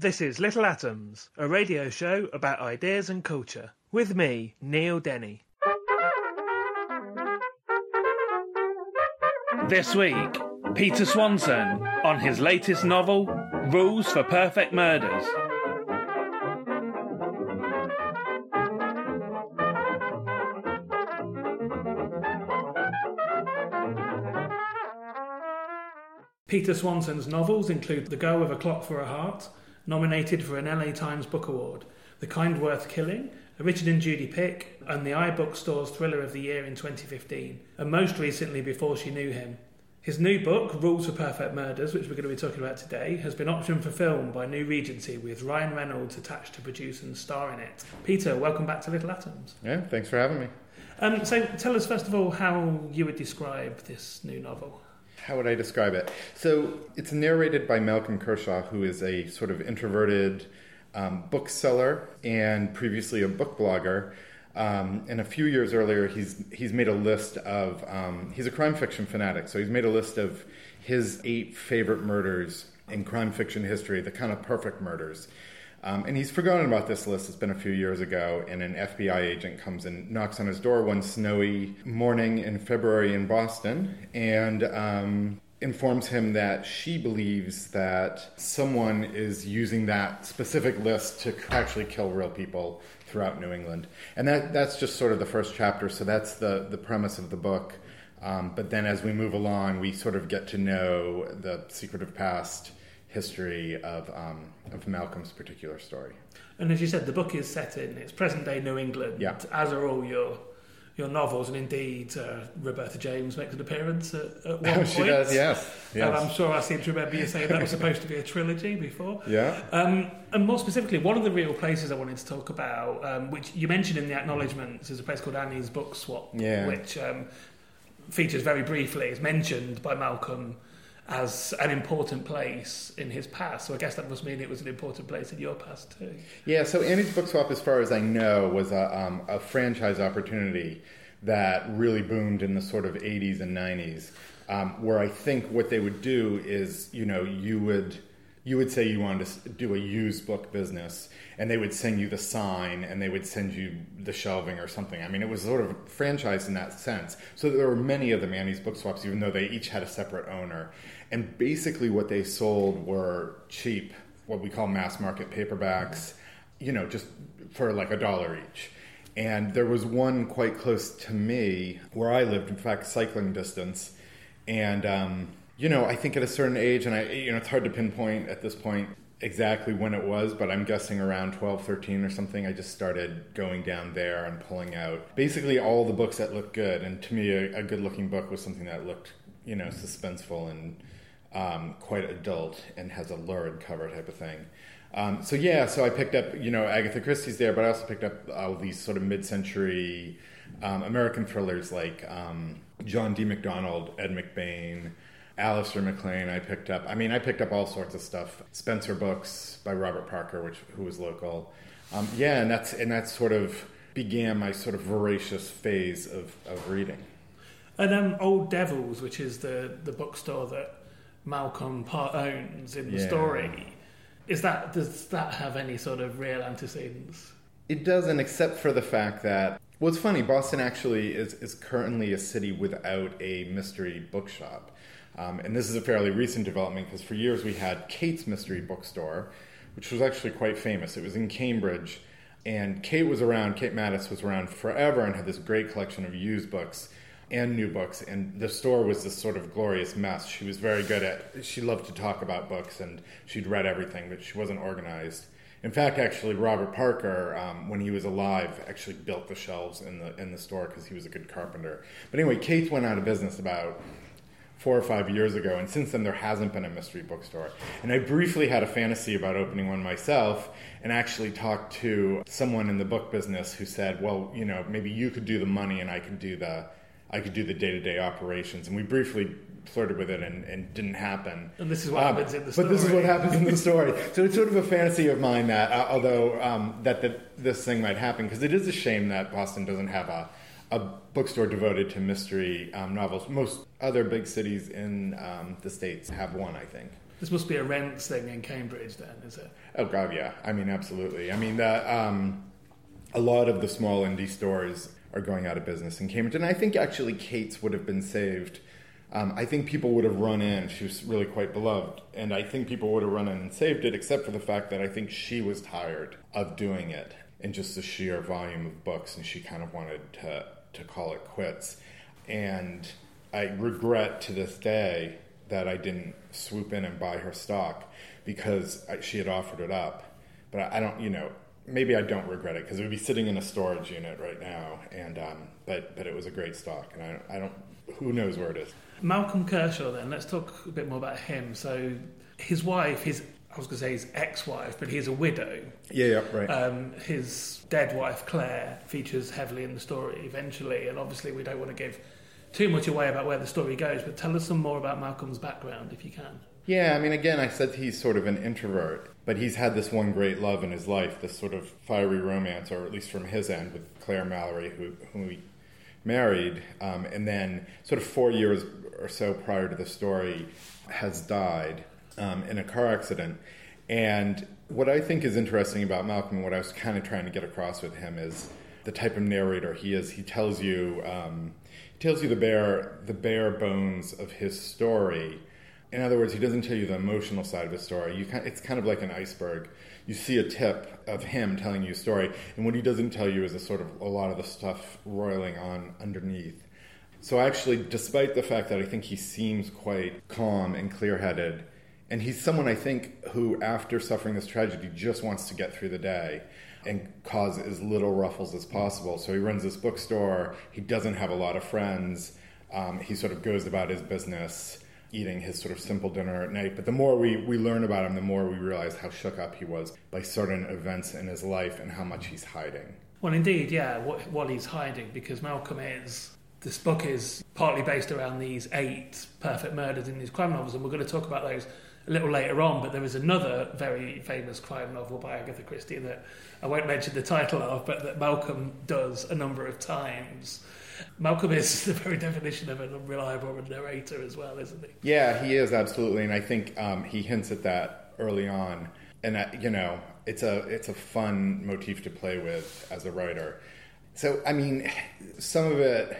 This is Little Atoms, a radio show about ideas and culture. With me, Neil Denny. This week, Peter Swanson on his latest novel, Rules for Perfect Murders. Peter Swanson's novels include The Girl with a Clock for a Heart, nominated for an LA Times Book Award, The Kind Worth Killing, a Richard and Judy pick, and the iBookstore's Thriller of the Year in 2015, and most recently Before She Knew Him. His new book, Rules for Perfect Murders, which we're going to be talking about today, has been optioned for film by New Regency with Ryan Reynolds attached to produce and star in it. Peter, welcome back to Little Atoms. Yeah, thanks for having me. Um, so tell us first of all how you would describe this new novel. How would I describe it? So it's narrated by Malcolm Kershaw, who is a sort of introverted um, bookseller and previously a book blogger. Um, and a few years earlier, he's he's made a list of um, he's a crime fiction fanatic, so he's made a list of his eight favorite murders in crime fiction history, the kind of perfect murders. Um, and he's forgotten about this list. It's been a few years ago, and an FBI agent comes and knocks on his door one snowy morning in February in Boston and um, informs him that she believes that someone is using that specific list to actually kill real people throughout New England. And that, that's just sort of the first chapter, so that's the, the premise of the book. Um, but then as we move along, we sort of get to know the secretive past history of, um, of Malcolm's particular story. And as you said, the book is set in it's present day New England, Yeah. as are all your your novels, and indeed uh, Roberta James makes an appearance at, at one point. she does, yes. And. I'm sure I seem to remember you saying that was supposed to be a trilogy before. Yeah. Um, and more specifically, one of the real places I wanted to talk about, um, which you mentioned in the acknowledgements, is a place called Annie's Book Swap, Yeah. which um, features very briefly, is mentioned by Malcolm as an important place in his past. So I guess that must mean it was an important place in your past too. Yeah, so Annie's Book Swap, as far as I know, was a, um, a franchise opportunity that really boomed in the sort of 80s and 90s, um, where I think what they would do is, you know, you would you would say you wanted to do a used book business, and they would send you the sign, and they would send you the shelving or something. I mean, it was sort of franchised in that sense. So there were many of the Annie's Book Swaps, even though they each had a separate owner. And basically, what they sold were cheap, what we call mass market paperbacks, you know, just for like a dollar each. And there was one quite close to me where I lived, in fact, cycling distance. And, um, you know, I think at a certain age, and I, you know, it's hard to pinpoint at this point exactly when it was, but I'm guessing around 12, 13 or something, I just started going down there and pulling out basically all the books that looked good. And to me, a, a good looking book was something that looked, you know, suspenseful and um, quite adult and has a lurid cover type of thing. Um, so yeah, so I picked up, you know, Agatha Christie's there, but I also picked up all these sort of mid-century um, American thrillers like um, John D. MacDonald, Ed McBain, Alistair MacLean. I picked up. I mean, I picked up all sorts of stuff. Spenser books by Robert Parker, which who was local. Um, yeah, and that's and that sort of began my sort of voracious phase of, of reading. And um, Old Devils, which is the, the bookstore that Malcolm part owns in the Yeah. story, is that does that have any sort of real antecedents? It doesn't, except for the fact that well, it's funny. Boston actually is is currently a city without a mystery bookshop, um, and this is a fairly recent development because for years we had Kate's Mystery Bookstore, which was actually quite famous. It was in Cambridge, and Kate was around. Kate Mattes was around forever and had this great collection of used books and new books. And the store was this sort of glorious mess. She was very good at. She loved to talk about books, and she'd read everything, but she wasn't organized. In fact, actually, Robert Parker, um, when he was alive, actually built the shelves in the in the store because he was a good carpenter. But anyway, Kate's went out of business about four or five years ago, and since then there hasn't been a mystery bookstore. And I briefly had a fantasy about opening one myself, and actually talked to someone in the book business who said, "Well, you know, maybe you could do the money, and I could do the, I could do the day to day operations." And we briefly flirted with it, and, and didn't happen. And this is what Um, happens in the story. But this is what happens in the story. So it's sort of a fantasy of mine that, uh, although um, that the, this thing might happen, because it is a shame that Boston doesn't have a, a bookstore devoted to mystery um, novels. Most other big cities in um, the states have one, I think. This must be a rents thing in Cambridge, then, is it? Oh God, yeah. I mean, absolutely. I mean, the, um, a lot of the small indie stores are going out of business in Cambridge, and I think actually Kate's would have been saved. Um, I think people would have run in. She was really quite beloved, and I think people would have run in and saved it, except for the fact that I think she was tired of doing it and just the sheer volume of books, and she kind of wanted to to call it quits. And I regret to this day that I didn't swoop in and buy her stock because I, she had offered it up. But I, I don't, you know, maybe I don't regret it because it would be sitting in a storage unit right now. And um, but but it was a great stock, and I, don't- I don't. Who knows where it is? Malcolm Kershaw, then, let's talk a bit more about him. So, his wife, his, I was going to say his ex wife, but he's a widow. Yeah, yeah, right. Um, his dead wife, Claire, features heavily in the story eventually, and obviously, we don't want to give too much away about where the story goes, but tell us some more about Malcolm's background if you can. Yeah, I mean, again, I said he's sort of an introvert, but he's had this one great love in his life, this sort of fiery romance, or at least from his end, with Claire Mallory, who, who he married, um, and then sort of four years or so prior to the story, has died um, in a car accident. And what I think is interesting about Malcolm, what I was kind of trying to get across with him, is the type of narrator he is. He tells you, um, he tells you the bare, the bare bones of his story. In other words, he doesn't tell you the emotional side of the story. You kind it's kind of like an iceberg. You see a tip of him telling you a story, and what he doesn't tell you is a sort of a lot of the stuff roiling on underneath. So actually, despite the fact that I think he seems quite calm and clear-headed, and he's someone I think who, after suffering this tragedy, just wants to get through the day and cause as little ruffles as possible. So he runs this bookstore. He doesn't have a lot of friends. Um, he sort of goes about his business, eating his sort of simple dinner at night. But the more we, we learn about him, the more we realize how shook up he was by certain events in his life and how much he's hiding. Well, indeed, yeah, what, what he's hiding, because Malcolm is. This book is partly based around these eight perfect murders in these crime novels, and we're going to talk about those a little later on. But there is another very famous crime novel by Agatha Christie that I won't mention the title of, but that Malcolm does a number of times. Malcolm is the very definition of an unreliable narrator as well, isn't he? Yeah, he is absolutely, and I think um, he hints at that early on. And uh, you know, it's a it's a fun motif to play with as a writer. So I mean, some of it,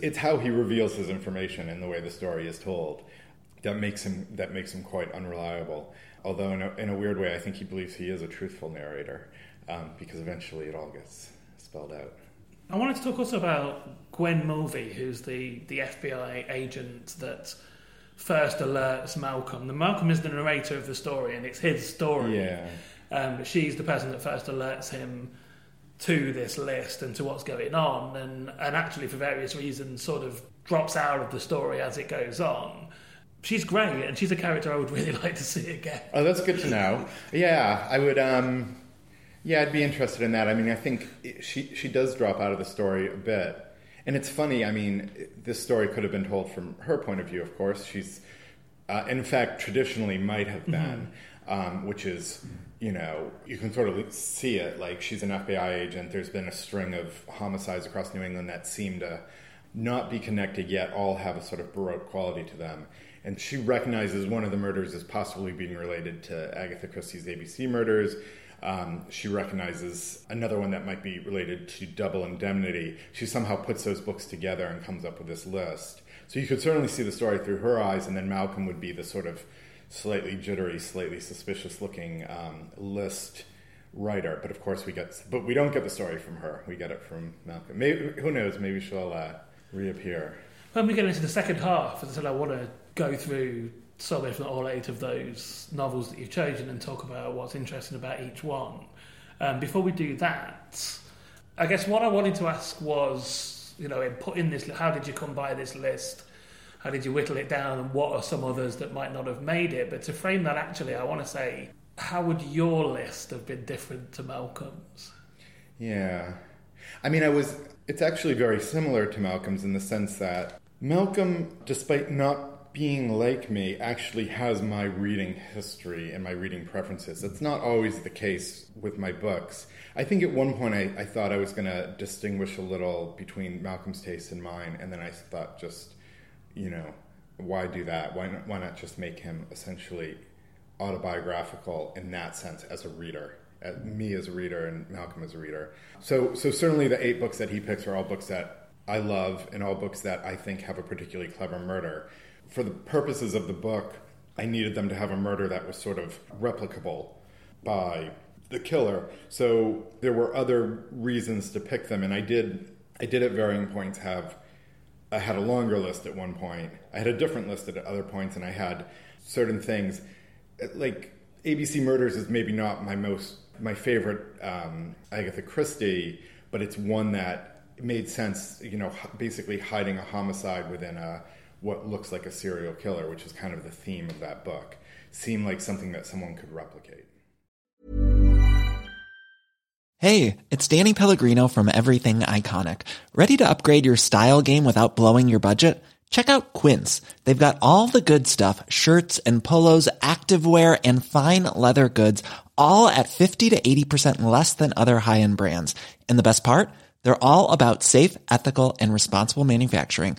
it's how he reveals his information and the way the story is told that makes him that makes him quite unreliable. Although in a, in a weird way, I think he believes he is a truthful narrator um, because eventually it all gets spelled out. I wanted to talk also about Gwen Mulvey, who's the, the FBI agent that first alerts Malcolm. The Malcolm is the narrator of the story, and it's his story. Yeah. Um, but she's the person that first alerts him to this list and to what's going on, and, and actually, for various reasons, sort of drops out of the story as it goes on. She's great, and she's a character I would really like to see again. Oh, that's good to know. Yeah, I would. Um, yeah, I'd be interested in that. I mean, I think she she does drop out of the story a bit, and it's funny. I mean, this story could have been told from her point of view. Of course, she's, uh, in fact, traditionally might have been, um, which is, you know, you can sort of see it. Like she's an FBI agent. There's been a string of homicides across New England that seem to not be connected yet. All have a sort of baroque quality to them. And she recognizes one of the murders as possibly being related to Agatha Christie's ABC murders. Um, she recognizes another one that might be related to Double Indemnity. She somehow puts those books together and comes up with this list. So you could certainly see the story through her eyes, and then Malcolm would be the sort of slightly jittery, slightly suspicious-looking um, list writer. But of course, we get, but we don't get the story from her. We get it from Malcolm. Maybe who knows? Maybe she'll uh, reappear. When we get into the second half, as I said, I want to go through some, if not all eight of those novels that you've chosen and talk about what's interesting about each one. Um, before we do that, I guess what I wanted to ask was, you know, in putting this, how did you come by this list? how did you whittle it down, and what are some others that might not have made it? But to frame that, actually, I want to say, how would your list have been different to Malcolm's? Yeah. I mean, I was, it's actually very similar to Malcolm's in the sense that Malcolm, despite not being like me, actually has my reading history and my reading preferences. That's not always the case with my books. I think at one point I, I thought I was going to distinguish a little between Malcolm's taste and mine, and then I thought just, you know, why do that? Why not, why not just make him essentially autobiographical in that sense as a reader? me as a reader and Malcolm as a reader. So, so certainly the eight books that he picks are all books that I love and all books that I think have a particularly clever murder. For the purposes of the book, I needed them to have a murder that was sort of replicable by the killer. So there were other reasons to pick them, and I did. I did at varying points have. I had a longer list at one point. I had a different list at other points, and I had certain things like ABC Murders is maybe not my most my favorite um, Agatha Christie, but it's one that made sense. You know, basically hiding a homicide within a what looks like a serial killer, which is kind of the theme of that book, seem like something that someone could replicate. Hey, it's Danny Pellegrino from Everything Iconic. Ready to upgrade your style game without blowing your budget? Check out Quince. They've got all the good stuff shirts and polos, activewear, and fine leather goods, all at 50 to 80% less than other high end brands. And the best part? They're all about safe, ethical, and responsible manufacturing.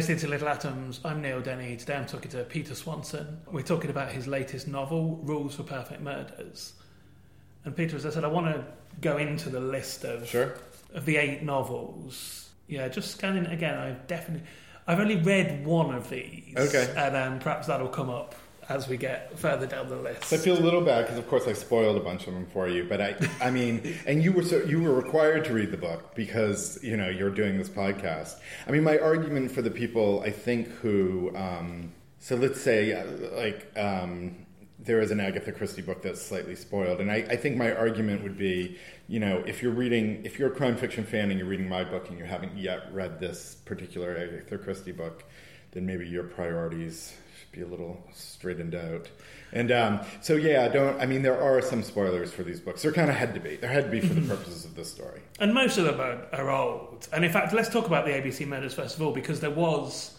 Listening to Little Atoms. I'm Neil Denny. Today I'm talking to Peter Swanson. We're talking about his latest novel, Rules for Perfect Murders. And Peter, as I said, I want to go into the list of sure. of the eight novels. Yeah, just scanning it again. I've definitely, I've only read one of these. Okay. And um, perhaps that'll come up as we get further down the list. So I feel a little bad because, of course, I spoiled a bunch of them for you. But I, I mean, and you were so you were required to read the book because you know you're doing this podcast. I mean, my argument for the people I think who, um, so let's say, uh, like. Um, there is an Agatha Christie book that's slightly spoiled, and I, I, think my argument would be, you know, if you're reading, if you're a crime fiction fan and you're reading my book and you haven't yet read this particular Agatha Christie book, then maybe your priorities should be a little straightened out. And um, so, yeah, don't. I mean, there are some spoilers for these books. There kind of had to be. There had to be for the purposes of this story. And most of them are, are old. And in fact, let's talk about the ABC Murders first of all, because there was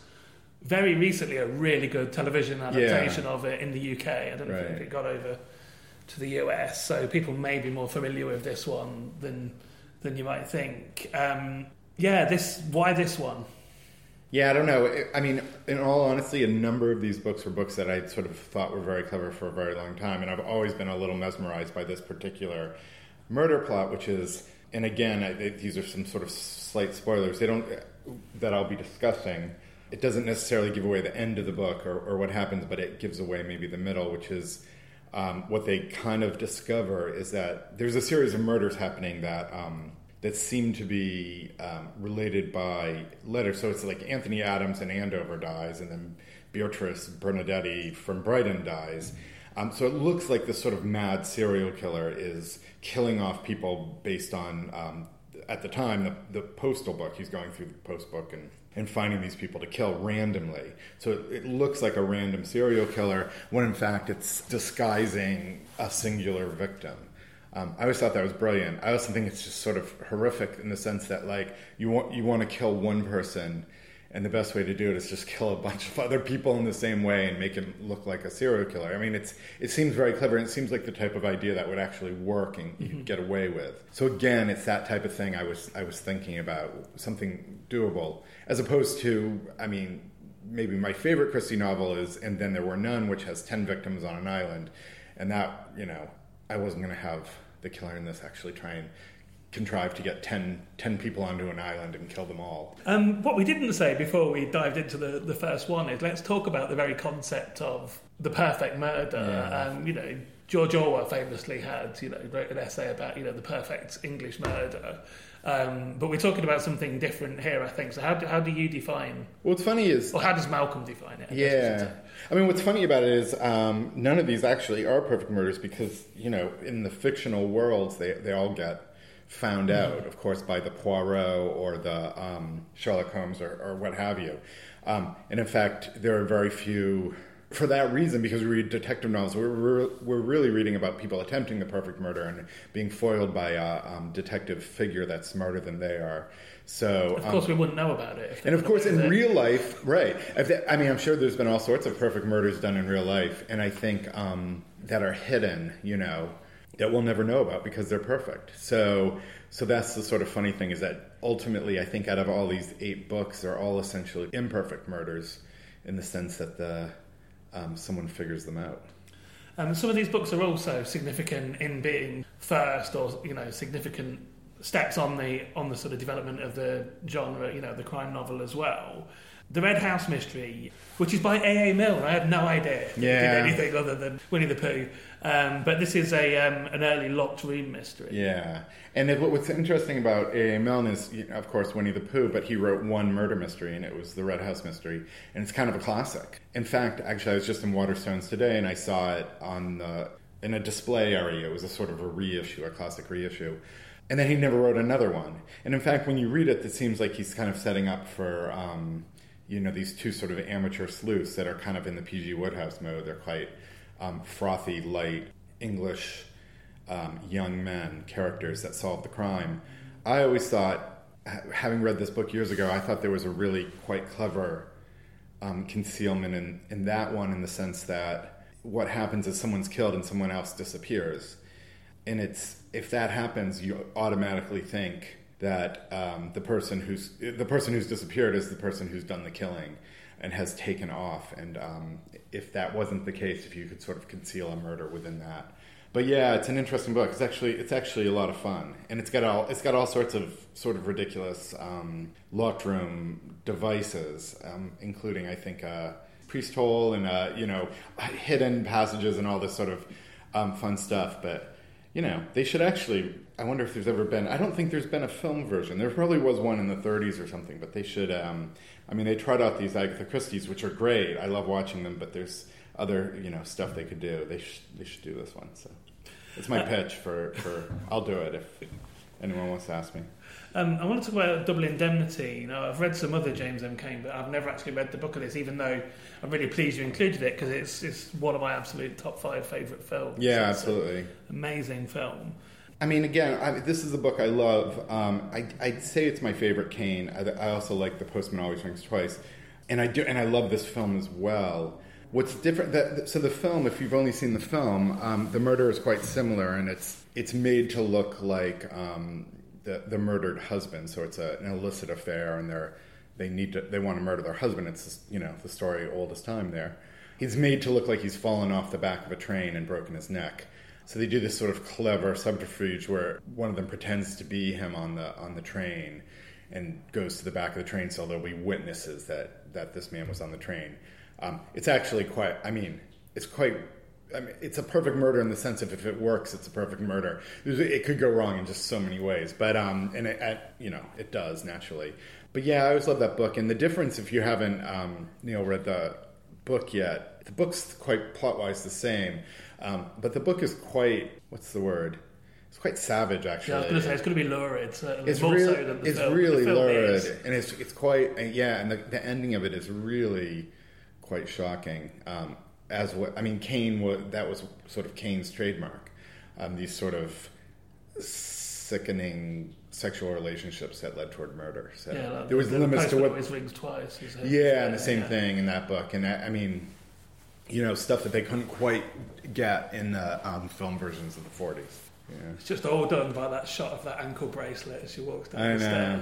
very recently a really good television adaptation yeah. of it in the UK. I don't right. think it got over to the US, so people may be more familiar with this one than than you might think. Um, yeah, this why this one? Yeah, I don't know. I mean, in all honesty, a number of these books were books that I sort of thought were very clever for a very long time, and I've always been a little mesmerized by this particular murder plot, which is, and again, I, these are some sort of slight spoilers. They don't that I'll be discussing. It doesn't necessarily give away the end of the book or, or what happens, but it gives away maybe the middle, which is um, what they kind of discover is that there's a series of murders happening that. Um, that seem to be um, related by letter. So it's like Anthony Adams in Andover dies, and then Beatrice Bernadetti from Brighton dies. Um, so it looks like this sort of mad serial killer is killing off people based on, um, at the time, the, the, postal book. He's going through the post book and, and finding these people to kill randomly. So it, it looks like a random serial killer when in fact it's disguising a singular victim. Um, I always thought that was brilliant. I also think it's just sort of horrific in the sense that like you want you want to kill one person, and the best way to do it is just kill a bunch of other people in the same way and make him look like a serial killer. I mean, it's it seems very clever, and it seems like the type of idea that would actually work and you could get away with. So again, it's that type of thing I was I was thinking about something doable as opposed to I mean maybe my favorite Christie novel is And Then There Were None, which has 10 victims on an island. And that, you know, I wasn't going to have the killer in this actually try and contrive to get 10, 10 people onto an island and kill them all. Um, what we didn't say before we dived into the, the first one is let's talk about the very concept of the perfect murder. Yeah. Um, you know, George Orwell famously had, you know, wrote an essay about, you know, the perfect English murder. Um, but we're talking about something different here, I think. So how do, how do you define, What's funny is or how does Malcolm define it? I guess I should Yeah. I mean, what's funny about it is um, none of these actually are perfect murders because, you know, in the fictional worlds, they, they all get found Mm-hmm. out, of course, by the Poirot or the um, Sherlock Holmes or, or what have you. Um, and in fact, there are very few. For that reason, because we read detective novels, we're, we're, we're really reading about people attempting the perfect murder and being foiled by a um, detective figure that's smarter than they are. So, Of um, course, we wouldn't know about it. And of course, in it- real life, right? If they, I mean, I'm sure there's been all sorts of perfect murders done in real life, and I think um, that are hidden, you know, that we'll never know about because they're perfect. So, so that's the sort of funny thing is that ultimately, I think out of all these eight books, they're all essentially imperfect murders, in the sense that the um, someone figures them out. Um, some of these books are also significant in being first or you know significant steps on the on the sort of development of the genre, you know, the crime novel as well. The Red House Mystery, which is by A. A. Milne, I had no idea Yeah. did anything other than Winnie the Pooh. Um, but this is a um, an early locked room mystery. Yeah, and it, what's interesting about A. A. Milne is, you know, of course, Winnie the Pooh, but he wrote one murder mystery, and it was the Red House mystery, and it's kind of a classic. In fact, actually, I was just in Waterstones today, and I saw it on the in a display area. It was a sort of a reissue, a classic reissue. And then he never wrote another one. And in fact, when you read it, it seems like he's kind of setting up for, um, you know, these two sort of amateur sleuths that are kind of in the P.G. Wodehouse mode. They're quite um, frothy, light English um, young men, characters that solve the crime. I always thought, having read this book years ago, I thought there was a really quite clever um, concealment in, in that one in the sense that what happens is someone's killed and someone else disappears. And it's if that happens, you automatically think that um, the person who's the person who's disappeared is the person who's done the killing and has taken off. And um, if that wasn't the case, if you could sort of conceal a murder within that, but yeah, it's an interesting book. It's actually it's actually a lot of fun, and it's got all it's got all sorts of sort of ridiculous um, locked room devices, um, including I think a priest hole and uh, you know hidden passages and all this sort of um, fun stuff. But you know they should actually. I wonder if there's ever been. I don't think there's been a film version. There probably was one in the 30s or something, but they should. Um, I mean, they tried out these Agatha Christie's, which are great. I love watching them, but there's other you know stuff they could do. They should they should do this one. So it's my pitch for for I'll do it if anyone wants to ask me. Um, I want to talk about Double Indemnity. You know, I've read some other James M. Cain, but I've never actually read the book of this, even though I'm really pleased you included it because it's, it's one of my absolute top five favourite films. Yeah, absolutely. amazing film. I mean, again, I, this is a book I love. Um, I, I'd say it's my favorite Cain. I, I also like The Postman Always Rings Twice, and I do, and I love this film as well. What's different? That, so the film, if you've only seen the film, um, the murder is quite similar, and it's it's made to look like um, the the murdered husband. So it's a, an illicit affair, and they're they need to they want to murder their husband. It's you know the story oldest time there. He's made to look like he's fallen off the back of a train and broken his neck. So they do this sort of clever subterfuge where one of them pretends to be him on the on the train and goes to the back of the train so there'll be witnesses that that this man was on the train. Um, it's actually quite. I mean, it's quite. I mean, it's a perfect murder in the sense of if it works, it's a perfect murder. It could go wrong in just so many ways, but um, and it, it, you know, it does naturally. But yeah, I always love that book. And the difference, if you haven't, um, know, read the book yet, the book's quite plot wise the same, um, but the book is quite. What's the word? It's quite savage, actually. Yeah, I was going to say it's going to be lurid. Certainly, It's more really, so than the it's film. really the film lurid, is. and it's it's quite and yeah, and the, the ending of it is really quite shocking. Um, as what I mean, Cain was that was sort of Cain's trademark. Um, these sort of sickening sexual relationships that led toward murder. So Yeah, there was limits to what. always rings twice. it? Yeah, and the same yeah. thing in that book. And I, I mean, you know, stuff that they couldn't quite get in the um, film versions of the 40s. Yeah. It's just all done by that shot of that ankle bracelet as she walks down I the know.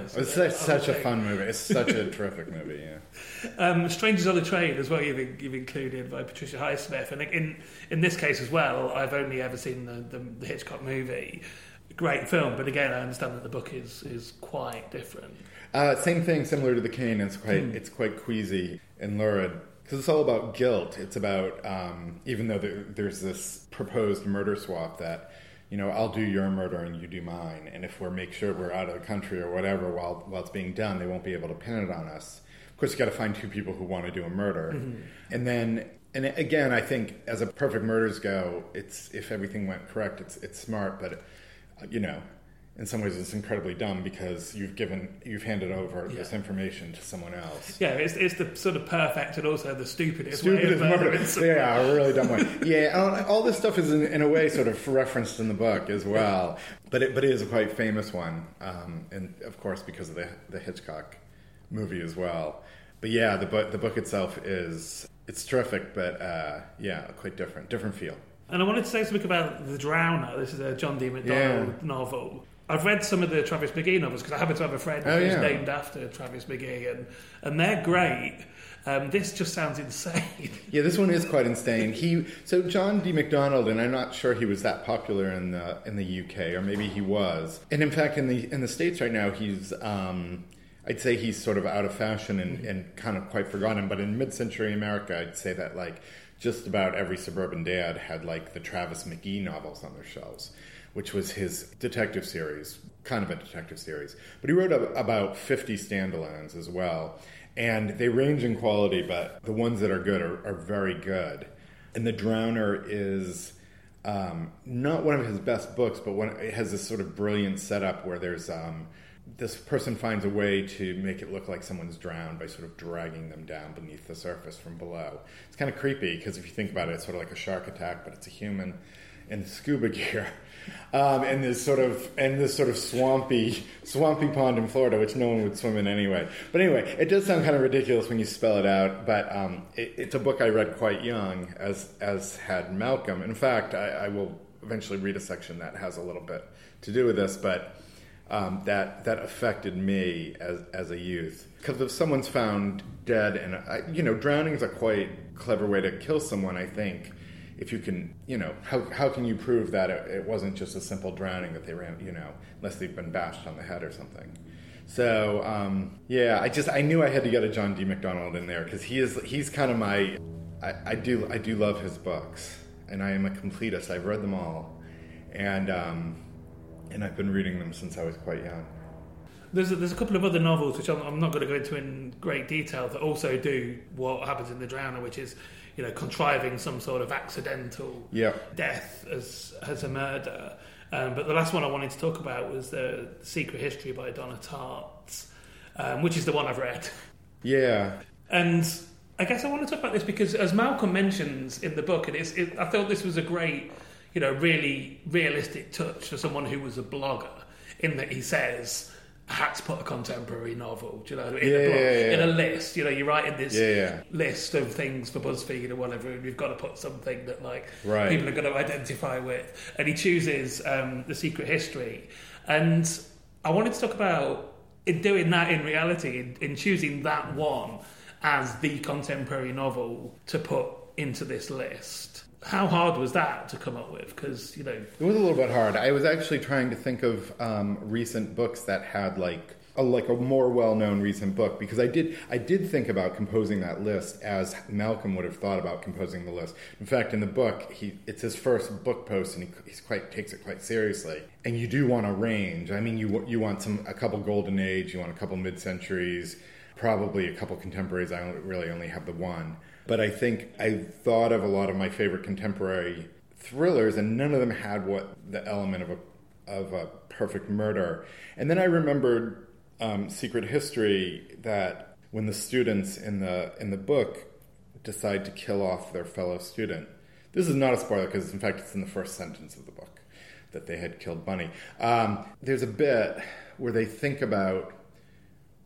stairs. It's Yeah, such, such a fun movie. It's such a terrific movie. Yeah. Um, Strangers on the Train as well. You've, you've included by Patricia Highsmith, and in in this case as well, I've only ever seen the, the, the Hitchcock movie. Great film, but again, I understand that the book is is quite different. Uh, same thing, similar to the Cain. It's quite it's quite queasy and lurid because it's all about guilt. It's about um, even though there, there's this proposed murder swap that you know I'll do your murder and you do mine, and if we make sure we're out of the country or whatever while while it's being done, they won't be able to pin it on us. Of course, you got to find two people who want to do a murder, and then. And again, I think as a perfect murders go, it's if everything went correct, it's it's smart, but you know, in some ways it's incredibly dumb because you've given you've handed over this information to someone else. Yeah, it's, it's the sort of perfect and also the stupidest, Stupid way of murder. murdering. Yeah, a really dumb way. Yeah, all, all this stuff is in, in a way sort of referenced in the book as well, but it, but it is a quite famous one, um, and of course because of the the Hitchcock movie as well. But yeah, the book the book itself is it's terrific, but uh, yeah, quite different, different feel. And I wanted to say something about The Drowner. This is a John D. MacDonald Yeah. novel. I've read some of the Travis McGee novels because I happen to have a friend Oh, who's yeah. named after Travis McGee, and, and they're great. Um, this just sounds insane. Yeah, this one is quite insane. He so John D. MacDonald, and I'm not sure he was that popular in the in the UK, or maybe he was. And in fact, in the in the states right now, he's um, I'd say he's sort of out of fashion and, and kind of quite forgotten. But in mid-century America, I'd say that like just about every suburban dad had like the Travis McGee novels on their shelves, which was his detective series, kind of a detective series. But he wrote about 50 standalones as well. And they range in quality, but the ones that are good are, are very good. And The Drowner is um, not one of his best books, but one, it has this sort of brilliant setup where there's um, this person finds a way to make it look like someone's drowned by sort of dragging them down beneath the surface from below. It's kind of creepy because if you think about it, it's sort of like a shark attack, but it's a human in scuba gear. Um, and this sort of and this sort of swampy swampy pond in Florida, which no one would swim in anyway. But anyway, it does sound kind of ridiculous when you spell it out. But um, it, it's a book I read quite young, as as had Malcolm. In fact, I, I will eventually read a section that has a little bit to do with this, but um, that that affected me as as a youth. Because if someone's found dead, and you know, drowning is a quite clever way to kill someone. I think if you can, you know, how how can you prove that it, it wasn't just a simple drowning that they ran, you know, unless they've been bashed on the head or something. So um, yeah, I just I knew I had to get a John D. MacDonald in there because he is he's kind of my I, I do I do love his books and I am a completist. I've read them all, and um, and I've been reading them since I was quite young. There's a, there's a couple of other novels which I'm, I'm not going to go into in great detail that also do what happens in The Drowner, which is you know contriving some sort of accidental Yeah. death as as a murder. Um, but the last one I wanted to talk about was the Secret History by Donna Tartt, um, which is the one I've read. Yeah, And I guess I want to talk about this because, as Malcolm mentions in the book, and it's, it, I thought this was a great, you know, really realistic touch for someone who was a blogger, in that he says, had to put a contemporary novel, do you know, in, Yeah, a, blog, yeah, yeah. in a list. You know, you're writing this list of things for BuzzFeed or whatever, and you've got to put something that like Right. people are going to identify with. And he chooses um, the Secret History, and I wanted to talk about in doing that in reality, in, in choosing that one as the contemporary novel to put into this list. How hard was that to come up with? Because you know, it was a little bit hard. I was actually trying to think of um, recent books that had like a, like a more well-known recent book because I did I did think about composing that list as Malcolm would have thought about composing the list. In fact, in the book, he it's his first book post and he he's quite takes it quite seriously. And you do want a range. I mean, you you want some a couple golden age, you want a couple mid-centuries, probably a couple contemporaries. I really only have the one. But I think I thought of a lot of my favorite contemporary thrillers, and none of them had what the element of a of a perfect murder. And then I remembered um, Secret History that when the students in the in the book decide to kill off their fellow student, this is not a spoiler because in fact it's in the first sentence of the book. that they had killed Bunny. Um, there's a bit where they think about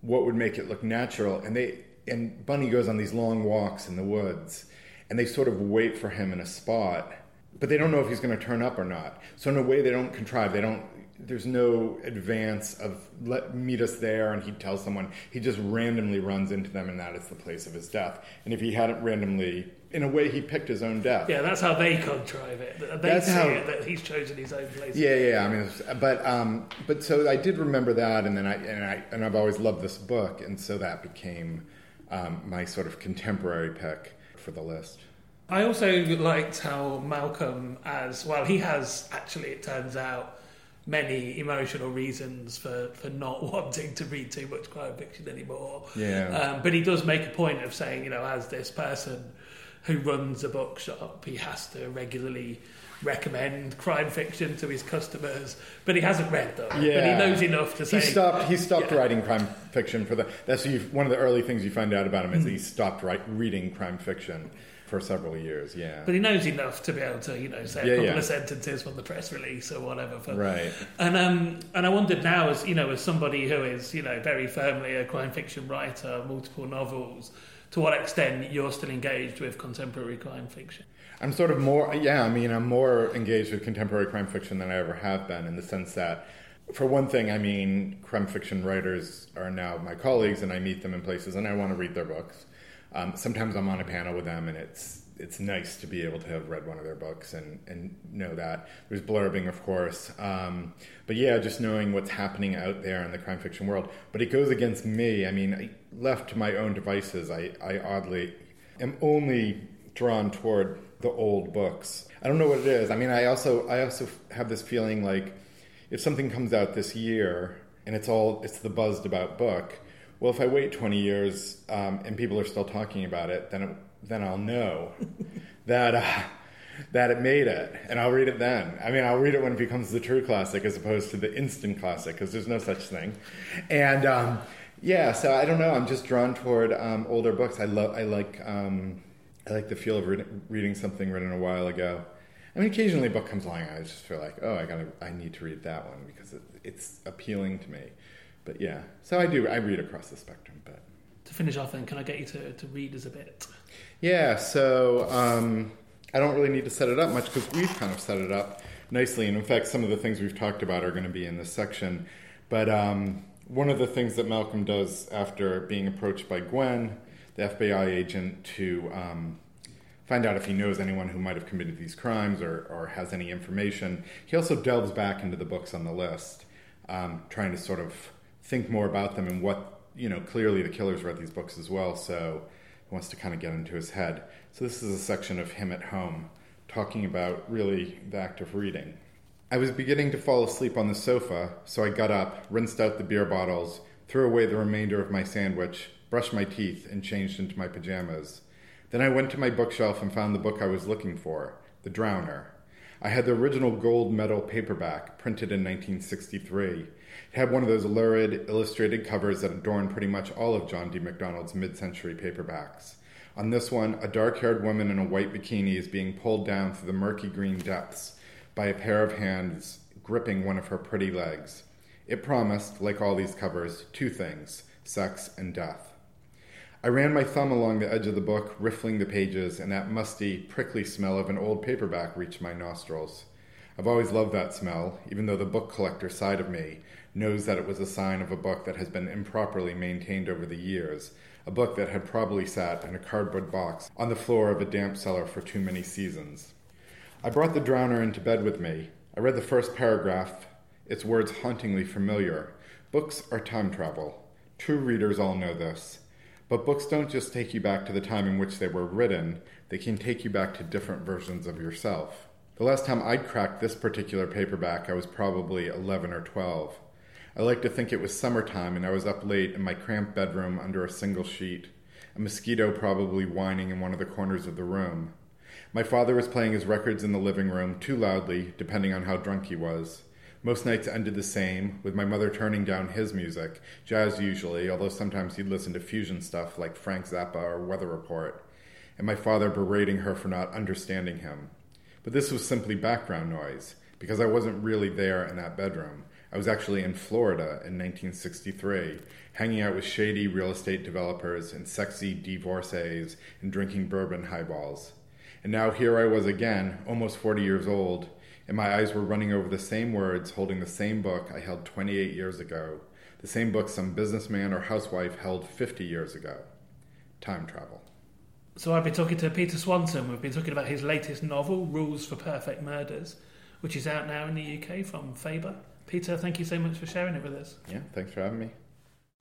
what would make it look natural, and they and Bunny goes on these long walks in the woods, and they sort of wait for him in a spot, but they don't know if he's going to turn up or not. So in a way, they don't contrive. They don't. There's no advance of let meet us there, and he tells someone. He just randomly runs into them, and that is the place of his death. And if he hadn't randomly, in a way, he picked his own death. Yeah, that's how they contrive it. They That's see how- it that he's chosen his own place. Yeah, yeah. yeah. I mean, but um, but so I did remember that, and then I and I and I've always loved this book, and so that became um, my sort of contemporary pick for the list. I also liked how Malcolm, as well, he has actually, it turns out, many emotional reasons for, for not wanting to read too much crime fiction anymore. Yeah. Um, but he does make a point of saying, you know, as this person who runs a bookshop, he has to regularly recommend crime fiction to his customers, but he hasn't read them. But he knows enough to say. he stopped. He stopped Yeah. writing crime fiction for the. That's one of the early things you find out about him is Hmm. he stopped write, reading crime fiction for several years. Yeah. But he knows enough to be able to, you know, say a Yeah, couple yeah. of sentences from the press release or whatever. For, Right. And um, and I wondered now, as you know, as somebody who is, you know, very firmly a crime fiction writer, multiple novels, to what extent you're still engaged with contemporary crime fiction? I'm sort of more, yeah, I mean, I'm more engaged with contemporary crime fiction than I ever have been in the sense that, for one thing, I mean, crime fiction writers are now my colleagues and I meet them in places and I want to read their books. Um, sometimes I'm on a panel with them and it's it's nice to be able to have read one of their books and, and know that. There's blurbing, of course. Um, but yeah, just knowing what's happening out there in the crime fiction world. But it goes against me. I mean, I, left to my own devices, I, I oddly am only drawn toward the old books. I don't know what it is. I mean, I also I also have this feeling like if something comes out this year and it's all it's the buzzed about book. Well, if I wait twenty years um, and people are still talking about it, then it, then I'll know that uh, that it made it, and I'll read it then. I mean, I'll read it when it becomes the true classic as opposed to the instant classic because there's no such thing. And um, yeah, so I don't know. I'm just drawn toward um, older books. I love. I like. Um, I like the feel of read, reading something written a while ago. I mean, occasionally a book comes along, and I just feel like, oh, I gotta, I need to read that one because it, it's appealing to me. But yeah, so I do. I read across the spectrum, but To finish off, then, can I get you to, to read us a bit? yeah. So um, I don't really need to set it up much because we've kind of set it up nicely, and in fact, some of the things we've talked about are going to be in this section. But um, one of the things that Malcolm does after being approached by Gwen, the FBI agent, to um, find out if he knows anyone who might have committed these crimes or, or has any information. He also delves back into the books on the list, um, trying to sort of think more about them and what, you know, clearly the killers read these books as well, so he wants to kind of get into his head. So this is a section of him at home talking about really the act of reading. I was beginning to fall asleep on the sofa, so I got up, rinsed out the beer bottles, threw away the remainder of my sandwich, brushed my teeth, and changed into my pajamas. Then I went to my bookshelf and found the book I was looking for, The Drowner. I had the original gold medal paperback, printed in 1963. It had one of those lurid, illustrated covers that adorn pretty much all of John D. MacDonald's mid century paperbacks. On this one, a dark haired woman in a white bikini is being pulled down through the murky green depths by a pair of hands gripping one of her pretty legs. It promised, like all these covers, two things sex and death. I ran my thumb along the edge of the book, riffling the pages, and that musty, prickly smell of an old paperback reached my nostrils. I've always loved that smell, even though the book collector side of me knows that it was a sign of a book that has been improperly maintained over the years, a book that had probably sat in a cardboard box on the floor of a damp cellar for too many seasons. I brought the drowner into bed with me. I read the first paragraph, its words hauntingly familiar. Books are time travel. True readers all know this. But books don't just take you back to the time in which they were written, they can take you back to different versions of yourself. The last time I'd cracked this particular paperback, I was probably 11 or 12. I like to think it was summertime and I was up late in my cramped bedroom under a single sheet, a mosquito probably whining in one of the corners of the room. My father was playing his records in the living room, too loudly, depending on how drunk he was. Most nights ended the same, with my mother turning down his music, jazz usually, although sometimes he'd listen to fusion stuff like Frank Zappa or Weather Report, and my father berating her for not understanding him. But this was simply background noise, because I wasn't really there in that bedroom. I was actually in Florida in 1963, hanging out with shady real estate developers and sexy divorcees and drinking bourbon highballs. And now here I was again, almost 40 years old, and my eyes were running over the same words, holding the same book I held 28 years ago, the same book some businessman or housewife held 50 years ago. Time travel. So I've been talking to Peter Swanson. We've been talking about his latest novel, Rules for Perfect Murders, which is out now in the UK from Faber. Peter, thank you so much for sharing it with us. Yeah, thanks for having me.